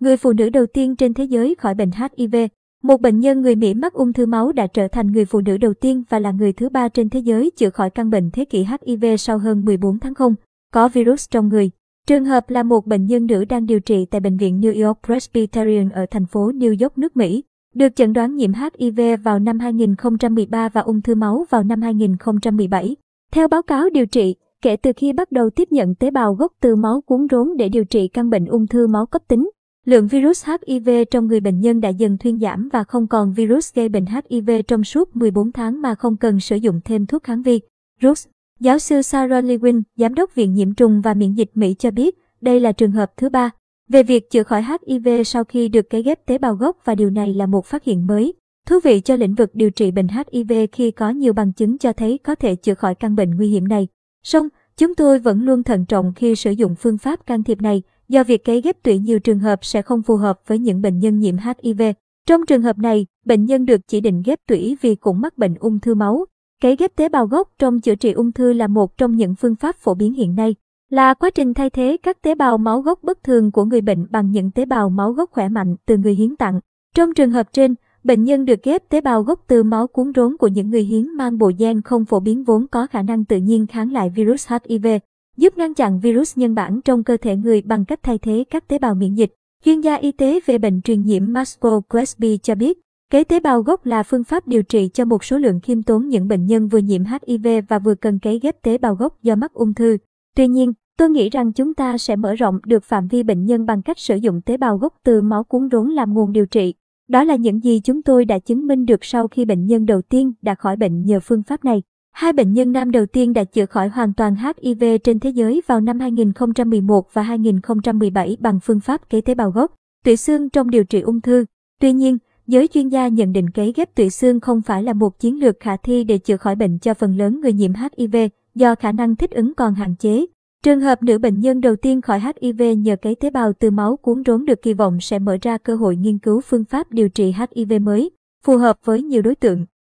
người phụ nữ đầu tiên trên thế giới khỏi bệnh HIV. Một bệnh nhân người Mỹ mắc ung thư máu đã trở thành người phụ nữ đầu tiên và là người thứ ba trên thế giới chữa khỏi căn bệnh thế kỷ HIV sau hơn 14 tháng không có virus trong người. Trường hợp là một bệnh nhân nữ đang điều trị tại Bệnh viện New York Presbyterian ở thành phố New York, nước Mỹ. Được chẩn đoán nhiễm HIV vào năm 2013 và ung thư máu vào năm 2017. Theo báo cáo điều trị, kể từ khi bắt đầu tiếp nhận tế bào gốc từ máu cuốn rốn để điều trị căn bệnh ung thư máu cấp tính, lượng virus HIV trong người bệnh nhân đã dần thuyên giảm và không còn virus gây bệnh HIV trong suốt 14 tháng mà không cần sử dụng thêm thuốc kháng vi. Rus, giáo sư Sarah Lewin, giám đốc Viện Nhiễm trùng và Miễn dịch Mỹ cho biết, đây là trường hợp thứ ba về việc chữa khỏi HIV sau khi được cấy ghép tế bào gốc và điều này là một phát hiện mới. Thú vị cho lĩnh vực điều trị bệnh HIV khi có nhiều bằng chứng cho thấy có thể chữa khỏi căn bệnh nguy hiểm này. Song, chúng tôi vẫn luôn thận trọng khi sử dụng phương pháp can thiệp này do việc cấy ghép tủy nhiều trường hợp sẽ không phù hợp với những bệnh nhân nhiễm HIV. Trong trường hợp này, bệnh nhân được chỉ định ghép tủy vì cũng mắc bệnh ung thư máu. Cấy ghép tế bào gốc trong chữa trị ung thư là một trong những phương pháp phổ biến hiện nay là quá trình thay thế các tế bào máu gốc bất thường của người bệnh bằng những tế bào máu gốc khỏe mạnh từ người hiến tặng. Trong trường hợp trên, bệnh nhân được ghép tế bào gốc từ máu cuốn rốn của những người hiến mang bộ gen không phổ biến vốn có khả năng tự nhiên kháng lại virus HIV, giúp ngăn chặn virus nhân bản trong cơ thể người bằng cách thay thế các tế bào miễn dịch. Chuyên gia y tế về bệnh truyền nhiễm Masco Crespi cho biết, cấy tế bào gốc là phương pháp điều trị cho một số lượng khiêm tốn những bệnh nhân vừa nhiễm HIV và vừa cần cấy ghép tế bào gốc do mắc ung thư. Tuy nhiên, tôi nghĩ rằng chúng ta sẽ mở rộng được phạm vi bệnh nhân bằng cách sử dụng tế bào gốc từ máu cuốn rốn làm nguồn điều trị. Đó là những gì chúng tôi đã chứng minh được sau khi bệnh nhân đầu tiên đã khỏi bệnh nhờ phương pháp này. Hai bệnh nhân nam đầu tiên đã chữa khỏi hoàn toàn HIV trên thế giới vào năm 2011 và 2017 bằng phương pháp cấy tế bào gốc, tủy xương trong điều trị ung thư. Tuy nhiên, giới chuyên gia nhận định cấy ghép tủy xương không phải là một chiến lược khả thi để chữa khỏi bệnh cho phần lớn người nhiễm HIV do khả năng thích ứng còn hạn chế. Trường hợp nữ bệnh nhân đầu tiên khỏi HIV nhờ cấy tế bào từ máu cuốn rốn được kỳ vọng sẽ mở ra cơ hội nghiên cứu phương pháp điều trị HIV mới, phù hợp với nhiều đối tượng.